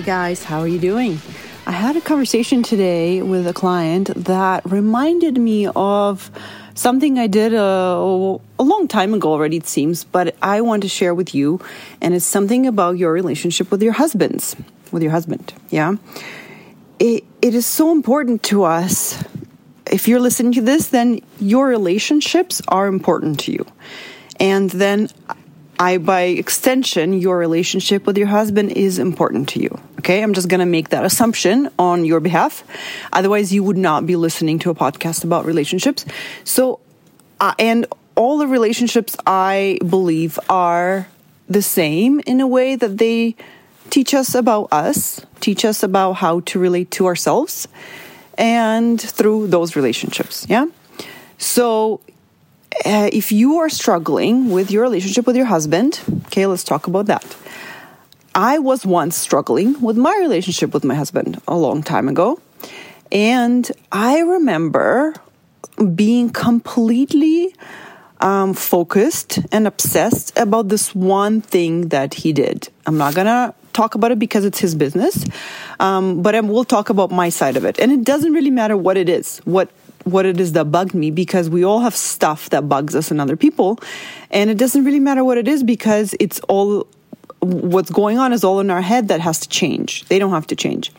Hey guys, how are you doing? I had a conversation today with a client that reminded me of something I did a, a, long time ago already, it seems, but I want to share with you. And it's something about your relationship with your husbands, with your husband. Yeah. It, it is so important to us. If you're listening to this, then your relationships are important to you. And then I, by extension, your relationship with your husband is important to you. Okay, I'm just gonna make that assumption on your behalf. Otherwise, you would not be listening to a podcast about relationships. So, uh, and all the relationships I believe are the same in a way that they teach us about us, teach us about how to relate to ourselves, and through those relationships. Yeah. So uh, if you are struggling with your relationship with your husband, okay, let's talk about that. I was once struggling with my relationship with my husband a long time ago. And I remember being completely um, focused and obsessed about this one thing that he did. I'm not going to talk about it because it's his business, um, but I will talk about my side of it. And it doesn't really matter what it is, what what it is that bugged me because we all have stuff that bugs us and other people. And it doesn't really matter what it is because it's all what's going on is all in our head that has to change. They don't have to change.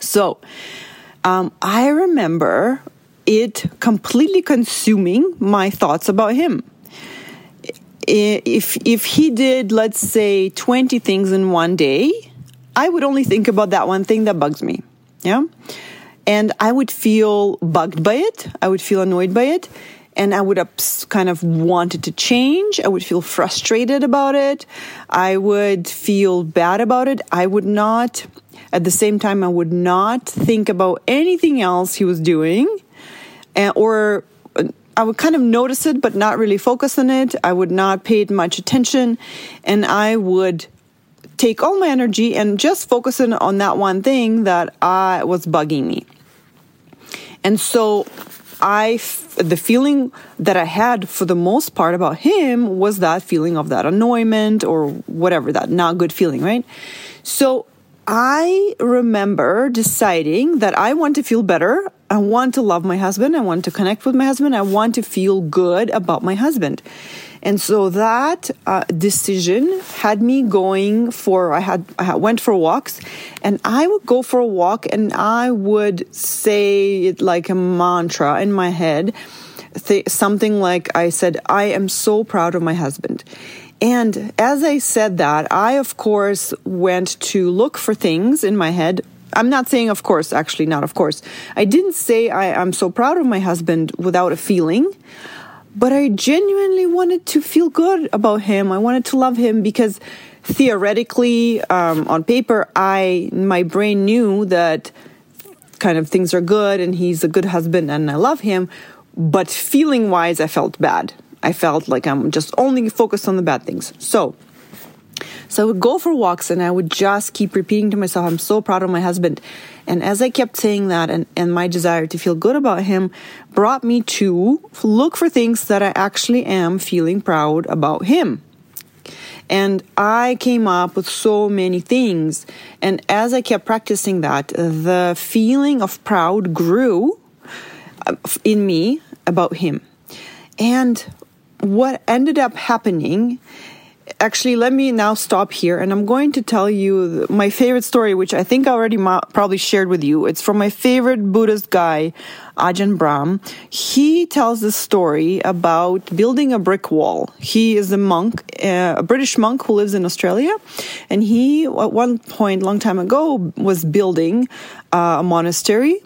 So um, I remember it completely consuming my thoughts about him. If if he did, let's say, twenty things in one day, I would only think about that one thing that bugs me. Yeah. And I would feel bugged by it. I would feel annoyed by it. And I would have kind of wanted to change. I would feel frustrated about it. I would feel bad about it. I would not, at the same time, I would not think about anything else he was doing. And, or I would kind of notice it, but not really focus on it. I would not pay it much attention. And I would take all my energy and just focus on that one thing that I was bugging me. And so I, the feeling that I had for the most part about him was that feeling of that annoyment or whatever, that not good feeling, right? So I remember deciding that I want to feel better. I want to love my husband. I want to connect with my husband. I want to feel good about my husband. And so that uh, decision had me going for I had I went for walks, and I would go for a walk and I would say it like a mantra in my head, th- something like I said, "I am so proud of my husband." And as I said that, I of course went to look for things in my head I'm not saying, of course, actually, not of course. I didn't say I, am so proud of my husband without a feeling but I genuinely wanted to feel good about him. I wanted to love him because theoretically, um, on paper, I my brain knew that kind of things are good and he's a good husband and I love him. But feeling wise, I felt bad. I felt like I'm just only focused on the bad things. So so I would go for walks and I would just keep repeating to myself, I'm so proud of my husband. And as I kept saying that and, and my desire to feel good about him brought me to look for things that I actually am feeling proud about him. And I came up with so many things. And as I kept practicing that, the feeling of proud grew uh, in me about him. And what ended up happening actually, let me now stop here and I'm going to tell you my favorite story, which I think I already ma- probably shared with you. It's from my favorite Buddhist guy, Ajahn Brahm. He tells this story about building a brick wall. He is a monk, uh, a British monk who lives in Australia. And he, at one point, long time ago, was building uh, a monastery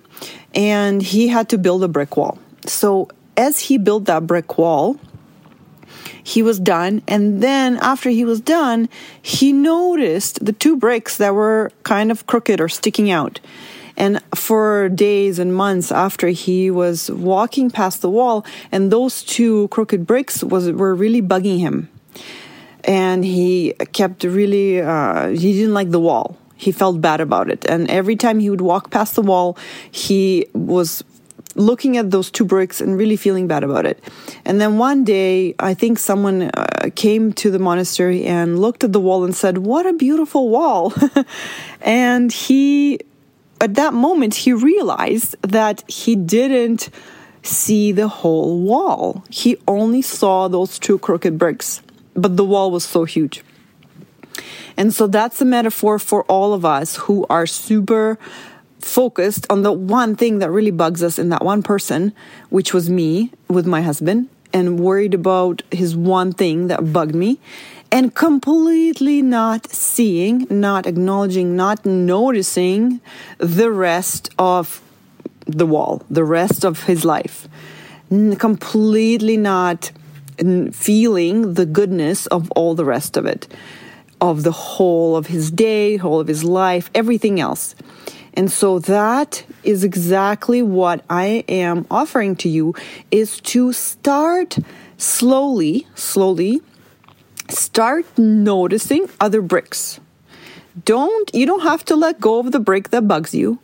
and he had to build a brick wall. So as he built that brick wall, he was done. And then after he was done, he noticed the two bricks that were kind of crooked or sticking out. And for days and months after he was walking past the wall, and those two crooked bricks was were really bugging him. And he kept really uh, he didn't like the wall. He felt bad about it. And every time he would walk past the wall, he was looking at those two bricks and really feeling bad about it. And then one day, I think someone uh, came to the monastery and looked at the wall and said, What a beautiful wall. and he, at that moment, he realized that he didn't see the whole wall. He only saw those two crooked bricks, but the wall was so huge. And so that's a metaphor for all of us who are super focused on the one thing that really bugs us in that one person, which was me with my husband, and worried about his one thing that bugged me, and completely not seeing, not acknowledging, not noticing the rest of the wall, the rest of his life, completely not feeling the goodness of all the rest of it of the whole of his day, whole of his life, everything else. And so that is exactly what I am offering to you is to start slowly, slowly start noticing other bricks. Don't you don't have to let go of the brick that bugs you.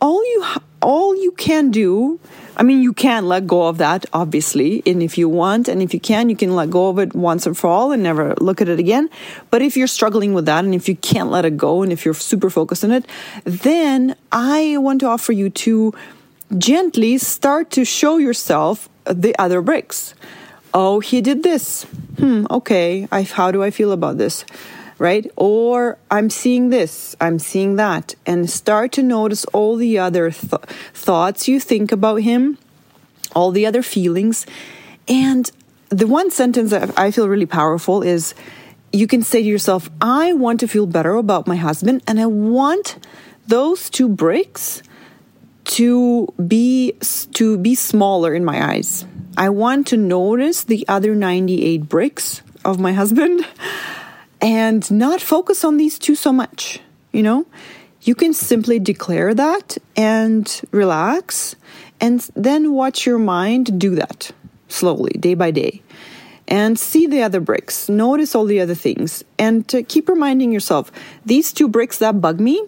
All you all you can do I mean, you can let go of that, obviously. And if you want, and if you can, you can let go of it once and for all and never look at it again. But if you're struggling with that, and if you can't let it go, and if you're super focused on it, then I want to offer you to gently start to show yourself the other bricks. Oh, he did this. Hmm, okay. I, how do I feel about this? Right? Or I'm seeing this, I'm seeing that, and start to notice all the other th- thoughts you think about him, all the other feelings. And the one sentence that I feel really powerful is you can say to yourself, I want to feel better about my husband, and I want those two bricks to be to be smaller in my eyes. I want to notice the other 98 bricks of my husband and not focus on these two so much. You know, you can simply declare that and relax, and then watch your mind do that slowly, day by day. And see the other bricks, notice all the other things, and keep reminding yourself these two bricks that bug me,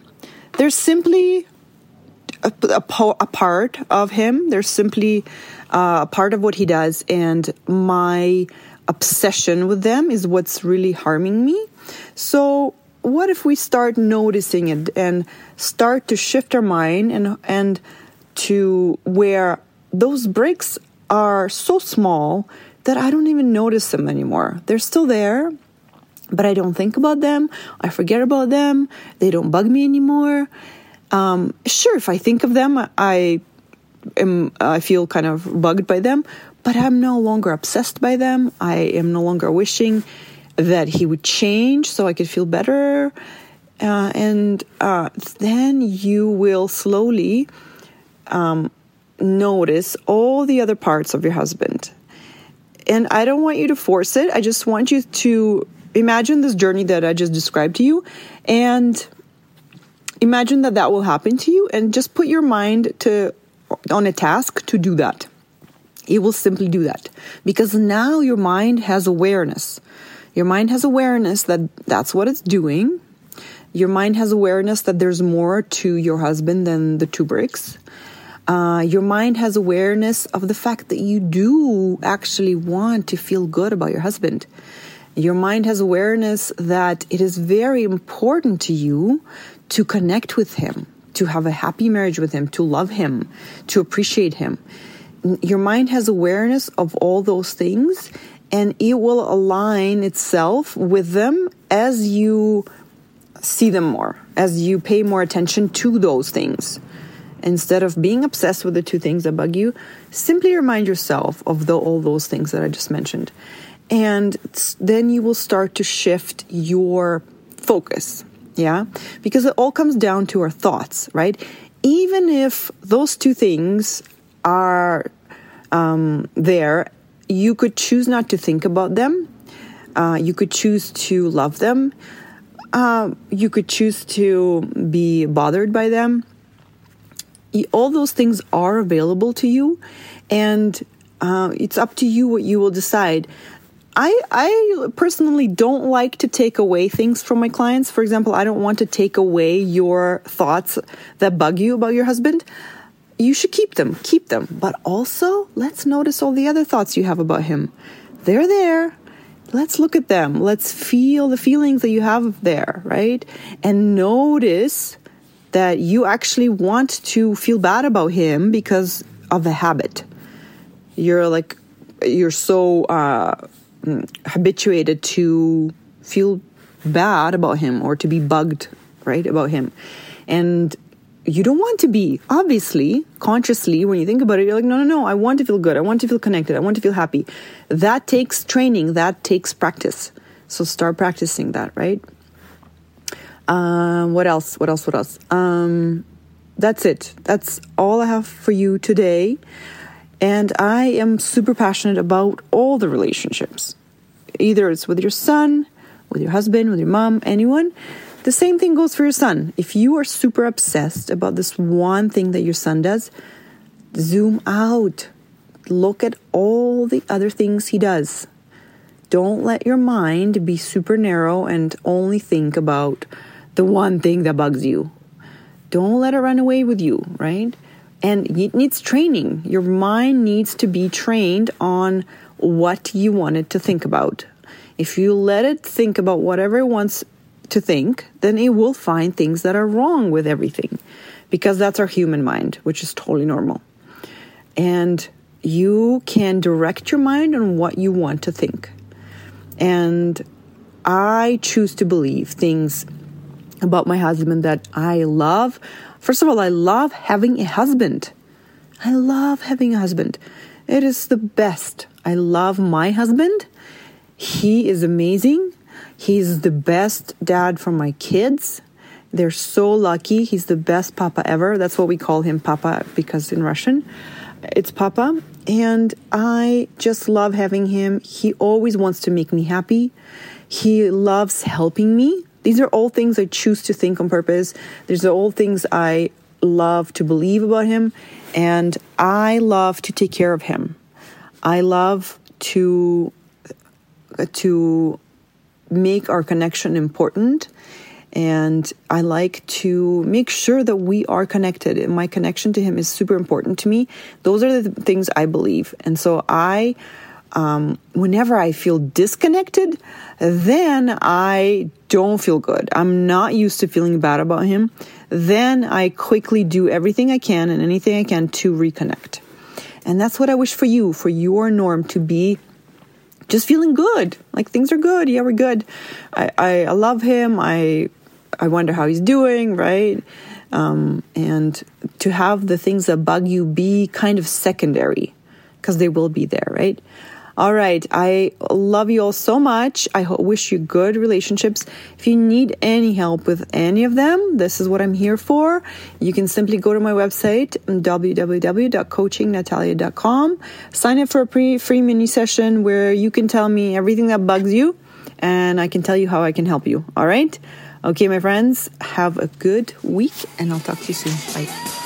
they're simply a, a, a part of him. They're simply uh, a part of what he does, and my obsession with them is what's really harming me. So, what if we start noticing it and start to shift our mind and and to where those breaks are so small that I don't even notice them anymore. They're still there, but I don't think about them. I forget about them. They don't bug me anymore. Um, sure, if I think of them, I am I feel kind of bugged by them, but I'm no longer obsessed by them. I am no longer wishing that he would change so I could feel better. Uh, and uh, then you will slowly um, notice all the other parts of your husband. And I don't want you to force it. I just want you to imagine this journey that I just described to you and imagine that that will happen to you and just put your mind to on a task to do that it will simply do that because now your mind has awareness. Your mind has awareness that that's what it's doing. Your mind has awareness that there's more to your husband than the two bricks. Uh, your mind has awareness of the fact that you do actually want to feel good about your husband. Your mind has awareness that it is very important to you to connect with him, to have a happy marriage with him, to love him, to appreciate him your mind has awareness of all those things and it will align itself with them as you see them more, as you pay more attention to those things. Instead of being obsessed with the two things that bug you, simply remind yourself of the, all those things that I just mentioned. And then you will start to shift your focus. Yeah? Because it all comes down to our thoughts, right? Even if those two things are um, there, you could choose not to think about them. Uh, you could choose to love them. Uh, you could choose to be bothered by them. All those things are available to you, and uh, it's up to you what you will decide. I, I personally don't like to take away things from my clients. For example, I don't want to take away your thoughts that bug you about your husband you should keep them, keep them. But also, let's notice all the other thoughts you have about him. They're there, let's look at them. Let's feel the feelings that you have there, right? And notice that you actually want to feel bad about him because of the habit. You're like, you're so uh, habituated to feel bad about him or to be bugged, right, about him. And you don't want to be, obviously, consciously, when you think about it, you're like, no, no, no, I want to feel good. I want to feel connected. I want to feel happy. That takes training, that takes practice. So start practicing that, right? Um, what else? What else? What else? Um, that's it. That's all I have for you today. And I am super passionate about all the relationships. Either it's with your son, with your husband, with your mom, anyone. The same thing goes for your son. If you are super obsessed about this one thing that your son does, zoom out. Look at all the other things he does. Don't let your mind be super narrow and only think about the one thing that bugs you. Don't let it run away with you, right? And it needs training. Your mind needs to be trained on what you want it to think about. If you let it think about whatever it wants to think, then it will find things that are wrong with everything because that's our human mind, which is totally normal. And you can direct your mind on what you want to think. And I choose to believe things about my husband that I love. First of all, I love having a husband. I love having a husband. It is the best. I love my husband. He is amazing. He's the best dad for my kids. They're so lucky. He's the best papa ever. That's what we call him, papa, because in Russian, it's papa. And I just love having him. He always wants to make me happy. He loves helping me. These are all things I choose to think on purpose. These are all things I love to believe about him. And I love to take care of him. I love to to make our connection important and I like to make sure that we are connected. And my connection to him is super important to me. Those are the things I believe. And so I, um, whenever I feel disconnected, then I don't feel good. I'm not used to feeling bad about him. Then I quickly do everything I can and anything I can to reconnect. And that's what I wish for you, for your norm to be just feeling good. Like things are good. Yeah, we're good. I, I, I love him. I I wonder how he's doing, right? Um, and to have the things that bug you be kind of secondary because they will be there, right? All right. I love you all so much. I wish you good relationships. If you need any help with any of them, this is what I'm here for. You can simply go to my website, www.coachingnatalia.com, sign up for a pre- free mini session where you can tell me everything that bugs you and I can tell you how I can help you. All right. Okay, my friends, have a good week and I'll talk to you soon. Bye.